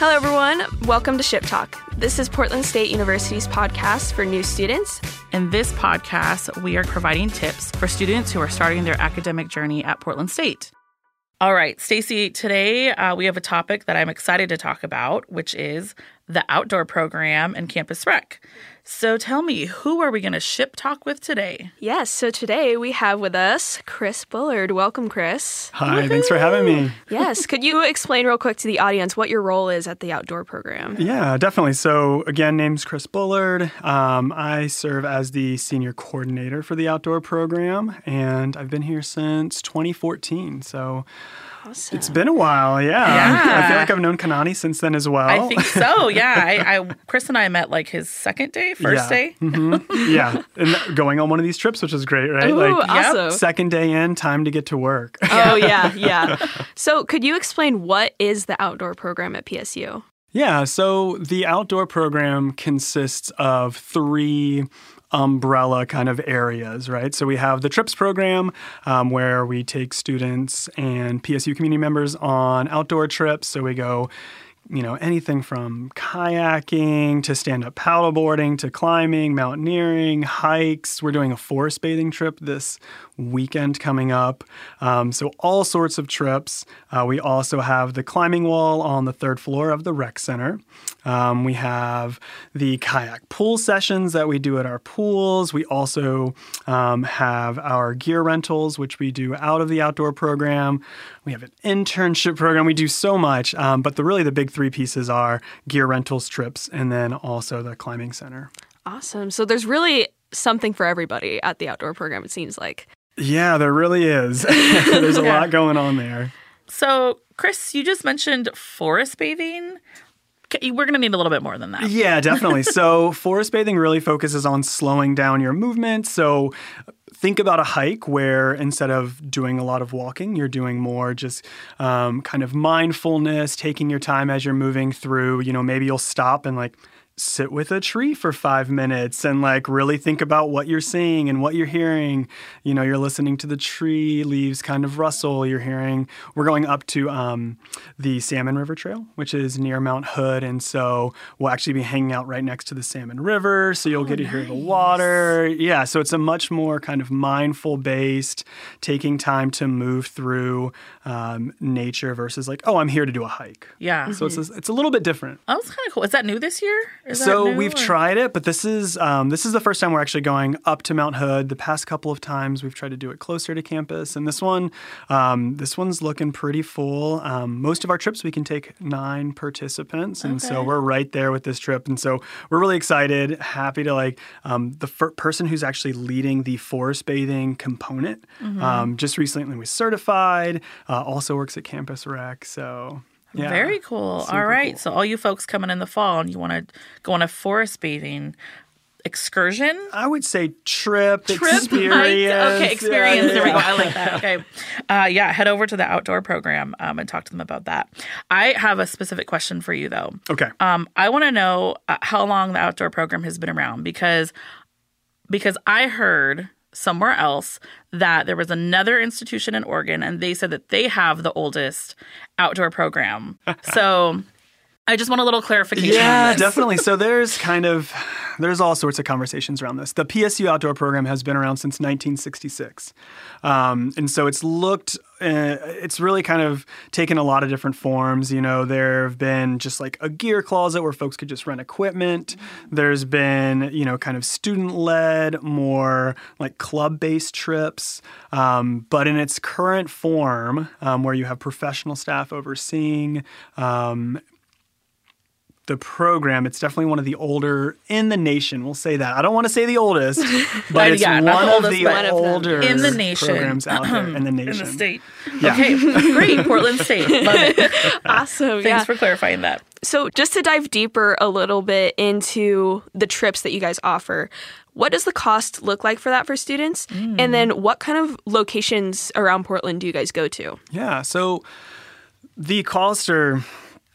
Hello, everyone. Welcome to Ship Talk. This is Portland State University's podcast for new students. In this podcast, we are providing tips for students who are starting their academic journey at Portland State. All right, Stacy, today uh, we have a topic that I'm excited to talk about, which is the outdoor program and campus rec. So tell me, who are we going to ship talk with today? Yes, so today we have with us Chris Bullard. Welcome, Chris. Hi, Woo-hoo! thanks for having me. yes, could you explain real quick to the audience what your role is at the outdoor program? Yeah, definitely. So, again, name's Chris Bullard. Um, I serve as the senior coordinator for the outdoor program, and I've been here since 2014. So, Awesome. It's been a while, yeah. yeah. I feel like I've known Kanani since then as well. I think so. Yeah, I, I Chris and I met like his second day, first yeah. day. Mm-hmm. yeah, and going on one of these trips, which is great, right? Ooh, like, awesome. second day in, time to get to work. Oh yeah, yeah. so, could you explain what is the outdoor program at PSU? Yeah, so the outdoor program consists of three umbrella kind of areas, right? So we have the TRIPS program um, where we take students and PSU community members on outdoor trips. So we go you know, anything from kayaking to stand up paddleboarding to climbing, mountaineering, hikes. We're doing a forest bathing trip this weekend coming up. Um, so, all sorts of trips. Uh, we also have the climbing wall on the third floor of the rec center. Um, we have the kayak pool sessions that we do at our pools. We also um, have our gear rentals, which we do out of the outdoor program. We have an internship program. We do so much, um, but the really the big three pieces are gear rentals, trips, and then also the climbing center. Awesome. So there's really something for everybody at the outdoor program. It seems like. Yeah, there really is. there's a yeah. lot going on there. So, Chris, you just mentioned forest bathing we're going to need a little bit more than that. Yeah, definitely. so, forest bathing really focuses on slowing down your movement. So, think about a hike where instead of doing a lot of walking, you're doing more just um, kind of mindfulness, taking your time as you're moving through. You know, maybe you'll stop and like sit with a tree for five minutes and like really think about what you're seeing and what you're hearing. You know, you're listening to the tree leaves kind of rustle. You're hearing, we're going up to um, the Salmon River Trail, which is near Mount Hood. And so we'll actually be hanging out right next to the Salmon River. So you'll oh, get to nice. hear the water. Yeah. So it's a much more kind of mindful based, taking time to move through um, nature versus like, oh, I'm here to do a hike. Yeah. So mm-hmm. it's, a, it's a little bit different. Oh, that's kind of cool. Is that new this year? So we've or? tried it, but this is um, this is the first time we're actually going up to Mount Hood. The past couple of times we've tried to do it closer to campus, and this one um, this one's looking pretty full. Um, most of our trips we can take nine participants, and okay. so we're right there with this trip, and so we're really excited, happy to like um, the fir- person who's actually leading the forest bathing component. Mm-hmm. Um, just recently was certified. Uh, also works at Campus Rec, so yeah. Very cool. Super all right. Cool. So all you folks coming in the fall and you want to go on a forest bathing excursion? I would say trip, trip experience. Okay, experience. Yeah, There we go. I like that. Okay. Uh, yeah, head over to the outdoor program um, and talk to them about that. I have a specific question for you, though. Okay. Um, I want to know uh, how long the outdoor program has been around because because I heard somewhere else that there was another institution in Oregon and they said that they have the oldest outdoor program. so I just want a little clarification. Yeah, definitely. So there's kind of there's all sorts of conversations around this. The PSU outdoor program has been around since 1966, um, and so it's looked. Uh, it's really kind of taken a lot of different forms. You know, there have been just like a gear closet where folks could just rent equipment. There's been you know kind of student led, more like club based trips. Um, but in its current form, um, where you have professional staff overseeing um, the program. It's definitely one of the older in the nation. We'll say that. I don't want to say the oldest, but it's yeah, one, of oldest, the one older in the nation programs out there in the nation, in the state. Yeah. Okay, great, Portland State. Love it. awesome. Thanks yeah. for clarifying that. So, just to dive deeper a little bit into the trips that you guys offer, what does the cost look like for that for students? Mm. And then, what kind of locations around Portland do you guys go to? Yeah, so the costs are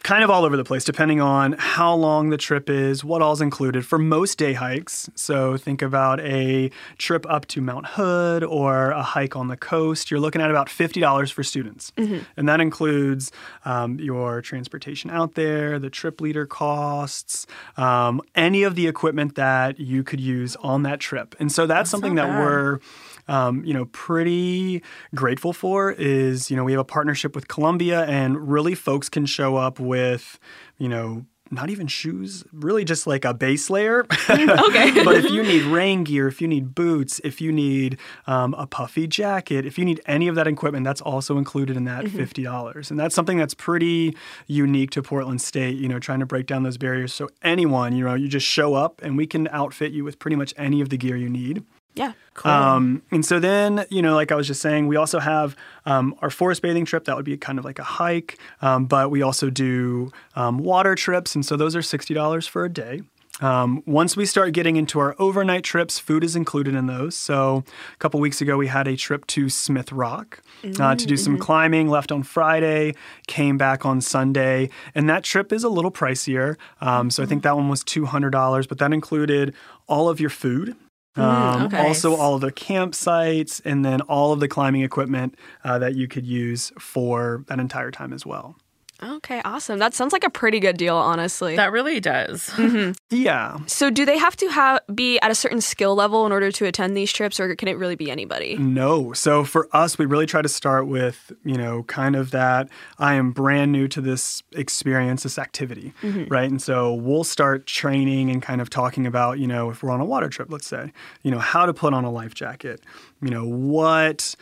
kind of all over the place, depending on how long the trip is, what all's included for most day hikes. So think about a trip up to Mount Hood or a hike on the coast. You're looking at about $50 for students. And that includes um, your transportation out there, the trip leader costs, um, any of the equipment that you could use on that trip. And so that's, something that bad. we're um, you know, pretty grateful for is, you know, we have a partnership with Columbia and really folks can show up with, you know, not even shoes, really just like a base layer. Okay. but if you need rain gear, if you need boots, if you need um, a puffy jacket, if you need any of that equipment, that's also included in that $50. And that's something that's pretty unique to Portland State, you know, trying to break down those barriers. So anyone, you know, you just show up and we can outfit you with pretty much any of the gear you need. Yeah. Um, and so then, you know, like I was just saying, we also have um, our forest bathing trip. That would be kind of like a hike, um, but we also do um, water trips, and so those are sixty dollars for a day. Um, once we start getting into our overnight trips, food is included in those. So a couple weeks ago, we had a trip to Smith Rock uh, to do some climbing. Left on Friday, came back on Sunday, and that trip is a little pricier. Um, so I think that one was two hundred dollars, but that included all of your food. Um, okay. Also, all of the campsites, and then all of the climbing equipment uh, that you could use for that entire time as well. Okay, awesome. That sounds like a pretty good deal, honestly. That really does. Mm-hmm. Yeah. so, do they have to have be at a certain skill level in order to attend these trips, or can it really be anybody? No. So for us, we really try to start with, you know, kind of that I am brand new to this experience, this activity, mm-hmm. right? And so we'll start training and kind of talking about, you know, if we're on a water trip, let's say, you know, how to put on a life jacket, you know, what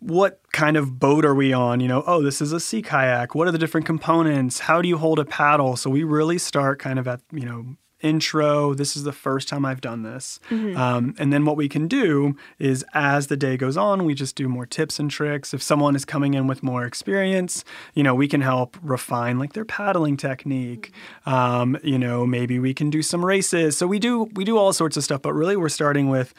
what kind of boat are we on? You know, oh, this is a sea kayak. What are the different components? How do you hold a paddle? So we really start kind of at, you know, intro. This is the first time I've done this. Um, and then what we can do is as the day goes on, we just do more tips and tricks. If someone is coming in with more experience, you know, we can help refine like their paddling technique. Um, you know, maybe we can do some races. So we do we do all sorts of stuff, but really we're starting with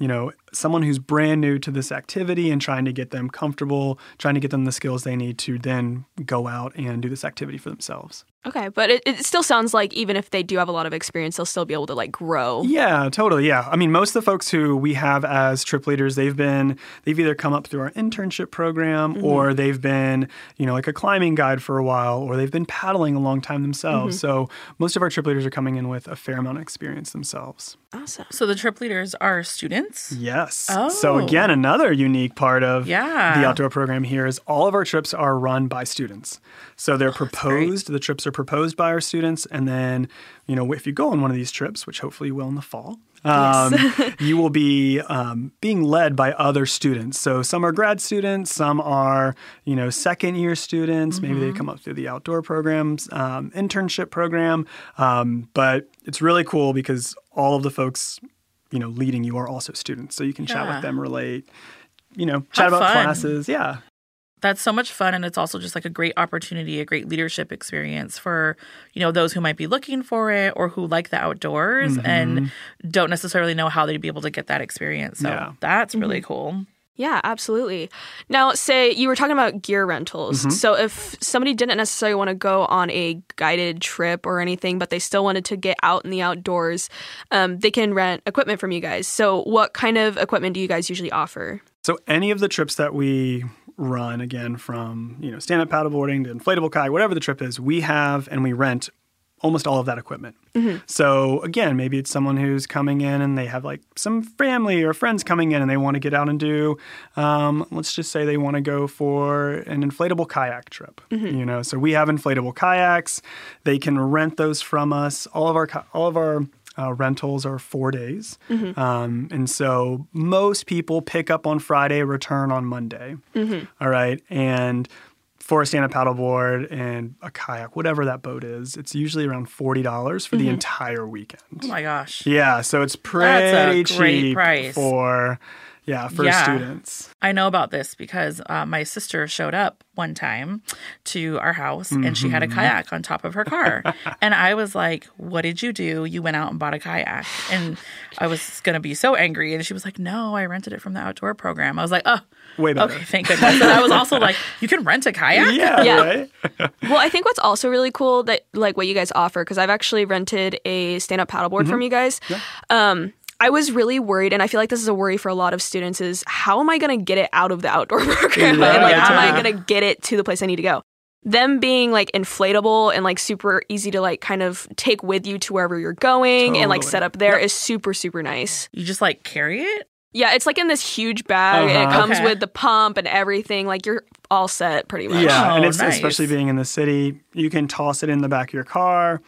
you know, someone who's brand new to this activity and trying to get them comfortable, trying to get them the skills they need to then go out and do this activity for themselves. Okay, but it, it still sounds like even if they do have a lot of experience, they'll still be able to like grow. Yeah, totally. Yeah. I mean, most of the folks who we have as trip leaders, they've been, they've either come up through our internship program mm-hmm. or they've been, you know, like a climbing guide for a while or they've been paddling a long time themselves. Mm-hmm. So most of our trip leaders are coming in with a fair amount of experience themselves. Awesome. So the trip leaders are students. Yes. Oh. So Oh. again, another unique part of Yeah. the outdoor program here is all of our trips are run by students. So they're oh, proposed. The trips are proposed by our students, and then you know if you go on one of these trips, which hopefully you will in the fall. Um, you will be um, being led by other students. So some are grad students, some are you know second year students. Maybe they come up through the outdoor programs, um, internship program. Um, but it's really cool because all of the folks you know leading you are also students, so you can chat with them, relate, you know, chat about fun. classes. Yeah, That's so much fun and it's also just like a great opportunity, a great leadership experience for, you know, those who might be looking for it or who like the outdoors mm-hmm. and don't necessarily know how they'd be able to get that experience. So Yeah. that's really mm-hmm. cool. Yeah, absolutely. Now, say you were talking about gear rentals. Mm-hmm. So, if somebody didn't necessarily want to go on a guided trip or anything, but they still wanted to get out in the outdoors, um, they can rent equipment from you guys. So, what kind of equipment do you guys usually offer? So any of the trips that we run, again, from you know stand-up paddleboarding to inflatable kayak, whatever the trip is, we have and we rent almost all of that equipment. So again, maybe it's someone who's coming in and they have like some family or friends coming in and they want to get out and do, um, let's just say they want to go for an inflatable kayak trip. You know, so we have inflatable kayaks. They can rent those from us. All of our all of our uh, rentals are four days. Um, and so most people pick up on Friday, return on Monday. All right. And for a stand up paddleboard and a kayak, whatever that boat is, it's usually around $40 for the entire weekend. Oh my gosh. Yeah. So it's That's a pretty great cheap price. for. Yeah, for Yeah. students. I know about this because uh, my sister showed up one time to our house and she had a kayak on top of her car. and I was like, What did you do? You went out and bought a kayak. And I was going to be so angry. And she was like, No, I rented it from the outdoor program. I was like, Oh, Way better. okay, thank goodness. And I was also like, You can rent a kayak? Yeah, Yeah. right? Well, I think what's also really cool that like what you guys offer because I've actually rented a stand-up paddleboard from you guys. Um, I was really worried, and I feel like this is a worry for a lot of students: is how am I going to get it out of the outdoor program, Yeah. and like how am I going to get it to the place I need to go? Them being like inflatable and like super easy to like kind of take with you to wherever you're going and like set up there is super super nice. You just like carry it? Yeah, it's like in this huge bag, and it Uh-huh. comes Okay. with the pump and everything. Like you're all set pretty much. Yeah, and Oh, it's nice. especially being in the city, you can toss it in the back of your car,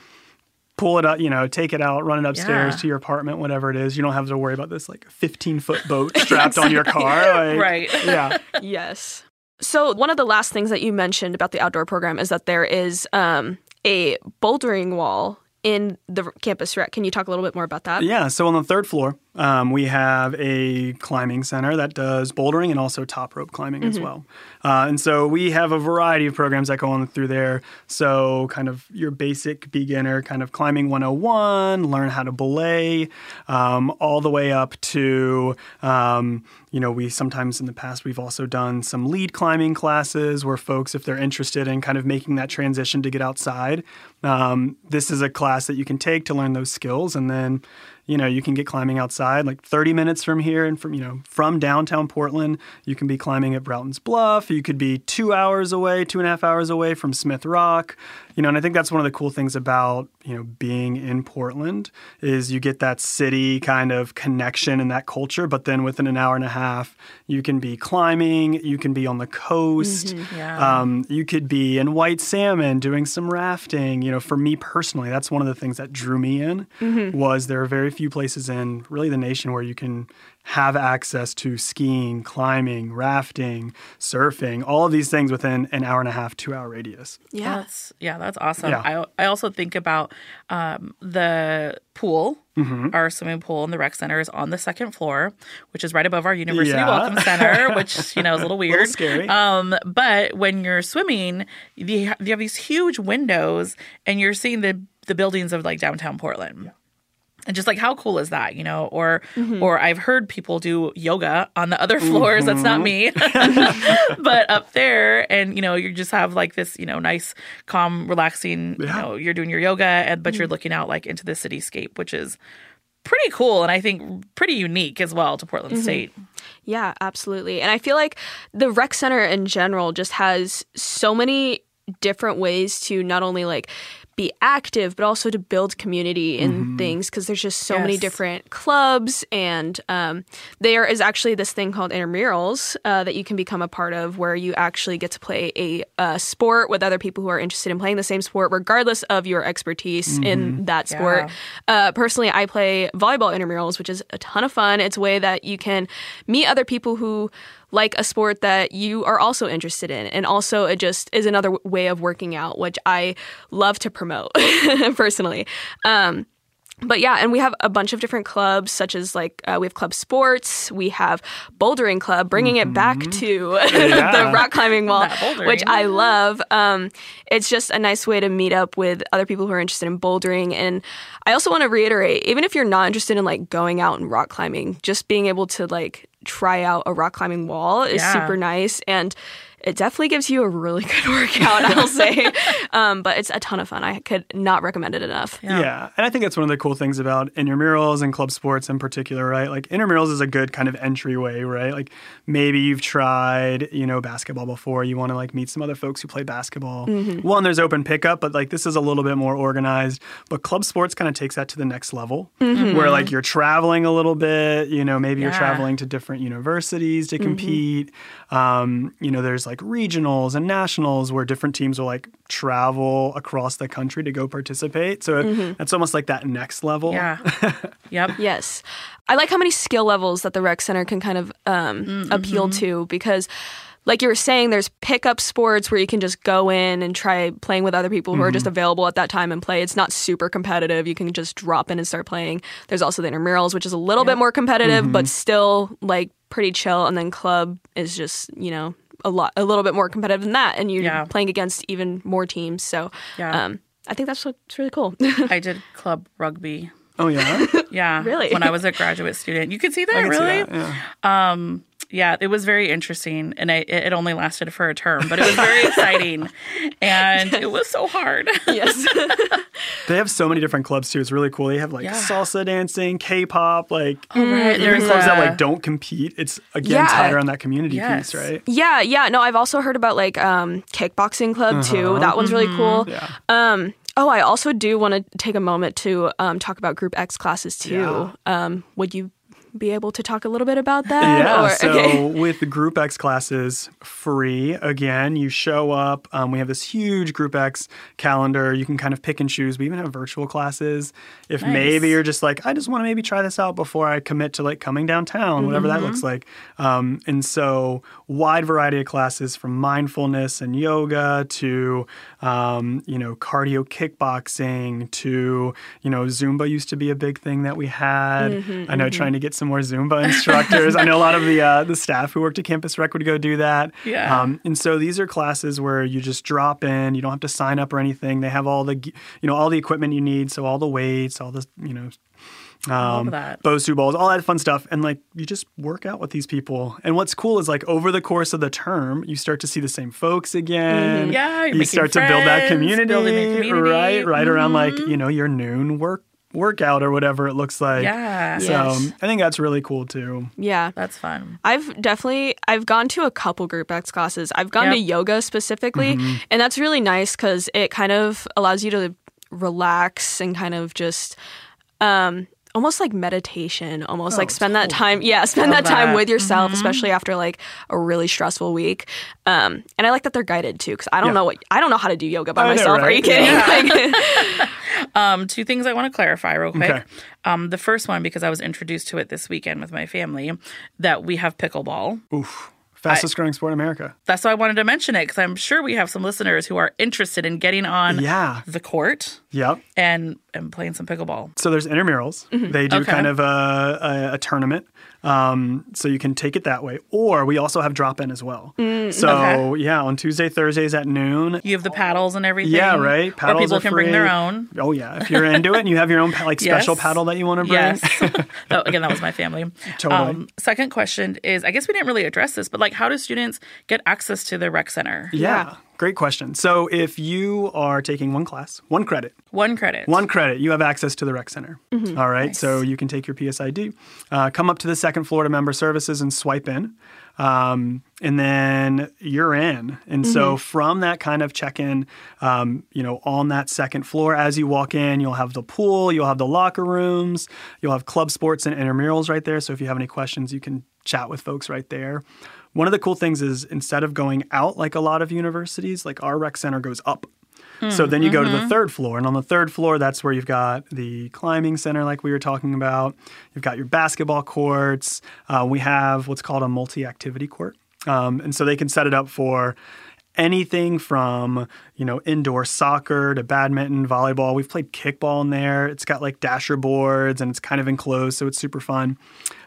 pull it up, you know, take it out, run it upstairs Yeah. to your apartment, whatever it is. You don't have to worry about this like 15 foot boat strapped on your car. Like, Right. Yeah. Yes. So one of the last things that you mentioned about the outdoor program is that there is um, a bouldering wall in the campus rec. Can you talk a little bit more about that? Yeah. So on the third floor, um, we have a climbing center that does bouldering and also top rope climbing as well. Uh, and so we have a variety of programs that go on through there. So, kind of your basic beginner kind of climbing 101, learn how to belay, um, all the way up to, um, you know, we sometimes in the past we've also done some lead climbing classes where folks, if they're interested in kind of making that transition to get outside, um, this is a class that you can take to learn those skills and then you know you can get climbing outside like 30 minutes from here and from you know from downtown portland you can be climbing at broughton's bluff. You could be two hours away two and a half hours away from smith rock you know and i think that's one of the cool things about you know being in portland is you get that city kind of connection and that culture but then within an hour and a half you can be climbing you can be on the coast Yeah. um, you could be in white salmon doing some rafting. You know, for me personally, that's one of the things that drew me in was there are very few places in really the nation where you can have access to skiing, climbing, rafting, surfing, all of these things within an hour and a half, two hour radius. Yeah. That's yeah, that's awesome. Yeah. I I also think about um, the pool. Mm-hmm. Our swimming pool in the rec center is on the second floor, which is right above our university Yeah. welcome center, which you know is a little weird, scary. Um, but when you're swimming, you you have these huge windows, and you're seeing the the buildings of like downtown Portland. And just like how cool is that, you know? Or mm-hmm. or I've heard people do yoga on the other floors. That's not mm-hmm. me. but up there and you know, you just have like this, you know, nice, calm, relaxing, you know, you're doing your yoga and but you're mm-hmm. looking out like into the cityscape, which is pretty cool and I think pretty unique as well to Portland State. Yeah, absolutely. And I feel like the rec center in general just has so many different ways to not only like be active but also to build community and things because there's just so many different clubs and um, there is actually this thing called intramurals uh, that you can become a part of where you actually get to play a, uh sport with other people who are interested in playing the same sport regardless of your expertise in that sport Yeah. uh, personally, I play volleyball intramurals, which is a ton of fun. It's a way that you can meet other people who like a sport that you are also interested in. And also, it just is another w- way of working out, which I love to promote personally. Um, but yeah, and we have a bunch of different clubs, such as like uh, we have club sports, we have bouldering club, bringing it back to the rock climbing wall, which I love. Um, it's just a nice way to meet up with other people who are interested in bouldering. And I also want to reiterate, even if you're not interested in like going out and rock climbing, just being able to like try out a rock climbing wall is Yeah. super nice and. It definitely gives you a really good workout, I'll say. Um, but it's a ton of fun. I could not recommend it enough. Yeah. And I think that's one of the cool things about intramurals and club sports in particular, right? Like intramurals is a good kind of entryway, right? Like maybe you've tried, you know, basketball before. You want to like meet some other folks who play basketball. One, there's open pickup, but like this is a little bit more organized. But club sports kind of takes that to the next level where like you're traveling a little bit, you know, maybe you're traveling to different universities to compete. Um, you know, there's like regionals and nationals where different teams will like travel across the country to go participate. So it's mm-hmm. almost like that next level. Yeah. yep. Yes. I like how many skill levels that the rec center can kind of um, mm-hmm. appeal to because like you were saying, there's pickup sports where you can just go in and try playing with other people who are just mm-hmm. available at that time and play. It's not super competitive. You can just drop in and start playing. There's also the intramurals, which is a little bit more competitive, but still like pretty chill, and then club is just you know a lot a little bit more competitive than that, and you're Yeah. playing against even more teams. So Yeah. um, I think that's what's really cool. I did club rugby. Oh yeah, Yeah. Really? When I was a graduate student. You could see that, I can see really? that, yeah. Yeah, it was very interesting, and I, it it only lasted for a term, but it was very exciting, and it was so hard. yes. They have so many different clubs too. It's really cool. They have like Yeah. salsa dancing, K-pop, like right, even there's clubs that like don't compete. It's again Yeah. tied around that community Yes. piece, right? Yeah, yeah. No, I've also heard about like um kickboxing club too. That one's really cool. Yeah. Um oh, I also do want to take a moment to um talk about group X classes too. Um would you be able to talk a little bit about that? Yeah. Or- so okay. with the Group X classes, free again. You show up. Um, we have this huge Group X calendar. You can kind of pick and choose. We even have virtual classes. If Nice. maybe you're just like, I just want to maybe try this out before I commit to like coming downtown, whatever that Mm-hmm. looks like. Um, and so wide variety of classes from mindfulness and yoga to um, you know cardio kickboxing to you know Zumba used to be a big thing that we had. Mm-hmm, I know trying to get some more Zumba instructors. I know a lot of the uh, the staff who worked at Campus Rec would go do that. Yeah. Um, and so these are classes where you just drop in. You don't have to sign up or anything. They have all the you know all the equipment you need. So all the weights, all the you know um. Bosu balls, all that fun stuff, and like you just work out with these people. And what's cool is like over the course of the term, you start to see the same folks again. Mm-hmm. Yeah, you're you start to build that friends, community, community. Mm-hmm. right? Right around like you know your noon work workout or whatever it looks like. Yeah. So Yes. I think that's really cool too. yeah. That's fun. I've definitely I've gone to a couple group X classes. I've gone to yoga specifically, and that's really nice cuz it kind of allows you to relax and kind of just um almost like meditation, almost like spend that time yeah, spend Love that time with yourself, especially after like a really stressful week. Um and I like that they're guided too cuz I don't Yeah. know what I don't know how to do yoga by I know, myself. Are right? you kidding? Like, Um, two things I want to clarify real quick. Okay. Um, the first one, because I was introduced to it this weekend with my family, that we have pickleball. Oof. Fastest growing sport in America. That's why I wanted to mention it because I'm sure we have some listeners who are interested in getting on Yeah. the court Yep. and and playing some pickleball. So there's intramurals. They do Okay. kind of a, a, a tournament. Um, so you can take it that way. Or we also have drop in as well. so Okay. yeah, on Tuesday, Thursdays at noon. You have the paddles and everything. Yeah, right. or Paddles people are can bring their own. Oh yeah, if you're into it and you have your own pa- like special Yes. paddle that you want to bring. Yes. That- again, that was my family. Um, Totally. second question is I guess we didn't really address this, but like, how do students get access to the rec center? Yeah, great question. So if you are taking one class, one credit, One credit. one credit, you have access to the rec center. All right, so you can take your PSID, uh, come up to the second floor to member services and swipe in. Um, and then you're in. And so from that kind of check in, um, you know, on that second floor, as you walk in, you'll have the pool, you'll have the locker rooms, you'll have club sports and intramurals right there. So if you have any questions, you can chat with folks right there. One of the cool things is instead of going out like a lot of universities, like our rec center goes up. So then you go to the third floor, and on the third floor, that's where you've got the climbing center, like we were talking about. You've got your basketball courts. Uh, we have what's called a multi activity court. Um, and so they can set it up for anything from you know indoor soccer to badminton volleyball we've played kickball in there it's got like dasher boards and it's kind of enclosed so it's super fun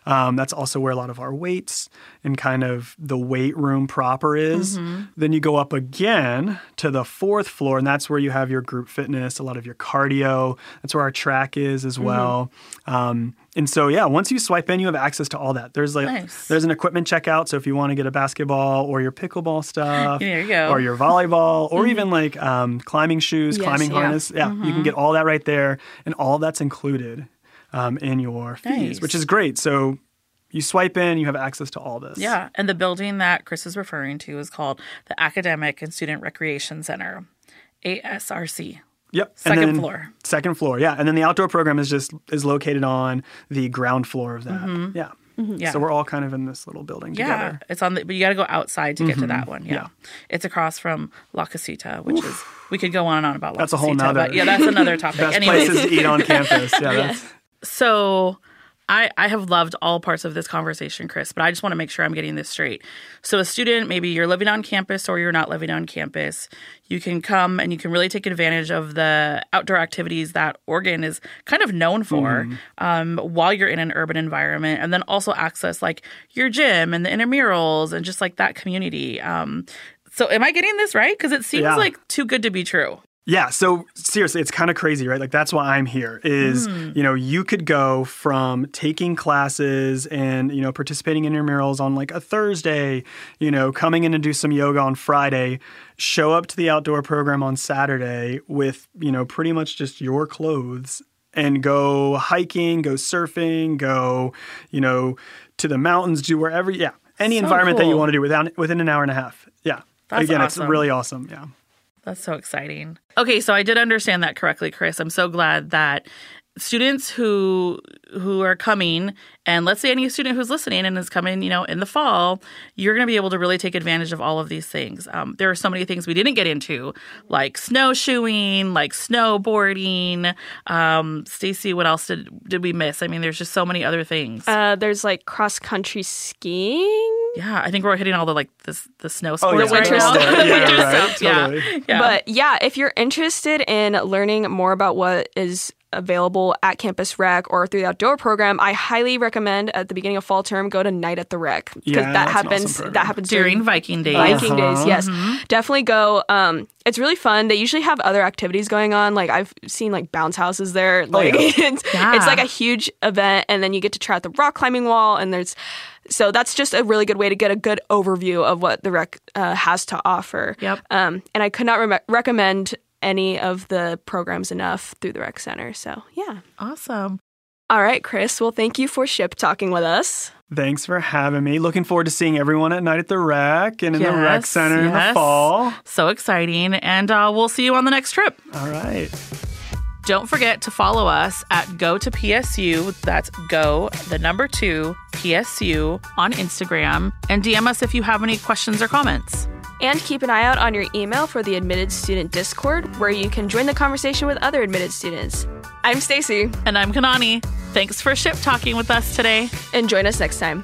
um, that's also where a lot of our weights and kind of the weight room proper is. Then you go up again to the fourth floor and that's where you have your group fitness a lot of your cardio. That's where our track is as well. Um, and so yeah once you swipe in you have access to all that. There's like Nice. there's an equipment checkout so if you want to get a basketball or your pickleball stuff There you go. or your volleyball or even like um, climbing shoes Yes, climbing yeah. harness yeah you can get all that right there and all that's included um, in your fees Nice. which is great so you swipe in you have access to all this Yeah, and the building that Chris is referring to is called the Academic and Student Recreation Center, ASRC. Yep. Second and then, floor. Second floor, yeah. And then the outdoor program is just is located on the ground floor of that. Yeah. Mm-hmm. Yeah. So we're all kind of in this little building Yeah, together. it's on the, but you got to go outside to get to that one. Yeah. Yeah. it's across from La Casita, which is we could go on and on about La That's a whole nother- but yeah, that's another topic. Best Anyways, places to eat on campus. Yeah. That's, so I, I have loved all parts of this conversation, Chris, but I just want to make sure I'm getting this straight. So, a student, maybe you're living on campus or you're not living on campus, you can come and you can really take advantage of the outdoor activities that Oregon is kind of known for mm. um, while you're in an urban environment, and then also access like your gym and the intramurals and just like that community. Um, so, am I getting this right? Because it seems yeah. like too good to be true. Yeah, so seriously, it's kind of crazy, right? Like that's why I'm here is, mm. you know, you could go from taking classes and, you know, participating in intramurals on like a Thursday, you know, coming in and do some yoga on Friday, show up to the outdoor program on Saturday with, you know, pretty much just your clothes and go hiking, go surfing, go, you know, to the mountains, do wherever, yeah, any so environment cool. that you want to do within within an hour and a half. Yeah. That's Again, awesome. it's really awesome. Yeah. That's so exciting. Okay, so I did understand that correctly, Chris. I'm so glad that students who who are coming and let's say any student who's listening and is coming you know in the fall you're going to be able to really take advantage of all of these things um, there are so many things we didn't get into like snowshoeing like snowboarding um, stacy what else did did we miss i mean there's just so many other things uh, there's like cross country skiing yeah, I think we're hitting all the like the the snow sports oh, yeah. right now. yeah, right. Totally. yeah. yeah. But yeah, if you're interested in learning more about what is available at Campus Rec or through the outdoor program, I highly recommend at the beginning of fall term go to Night at the Rec because yeah, that happens awesome that happens during, during Viking days. Viking uh-huh. days, yes, mm-hmm. definitely go. Um, it's really fun. They usually have other activities going on. Like I've seen like bounce houses there. Like oh, yeah. it's, yeah. it's like a huge event, and then you get to try out the rock climbing wall, and there's so that's just a really good way to get a good overview of what the rec uh, has to offer. Yep. Um, and I could not re- recommend any of the programs enough through the rec center. So yeah. Awesome. All right, Chris. Well, thank you for ship talking with us. Thanks for having me. Looking forward to seeing everyone at night at the rec and in yes, the rec center yes. in the fall. So exciting. And uh, we'll see you on the next trip. All right. Don't forget to follow us at Go to PSU. That's Go, the number two, PSU on Instagram. And DM us if you have any questions or comments. And keep an eye out on your email for the Admitted Student Discord, where you can join the conversation with other admitted students. I'm Stacy. And I'm Kanani. Thanks for ship talking with us today. And join us next time.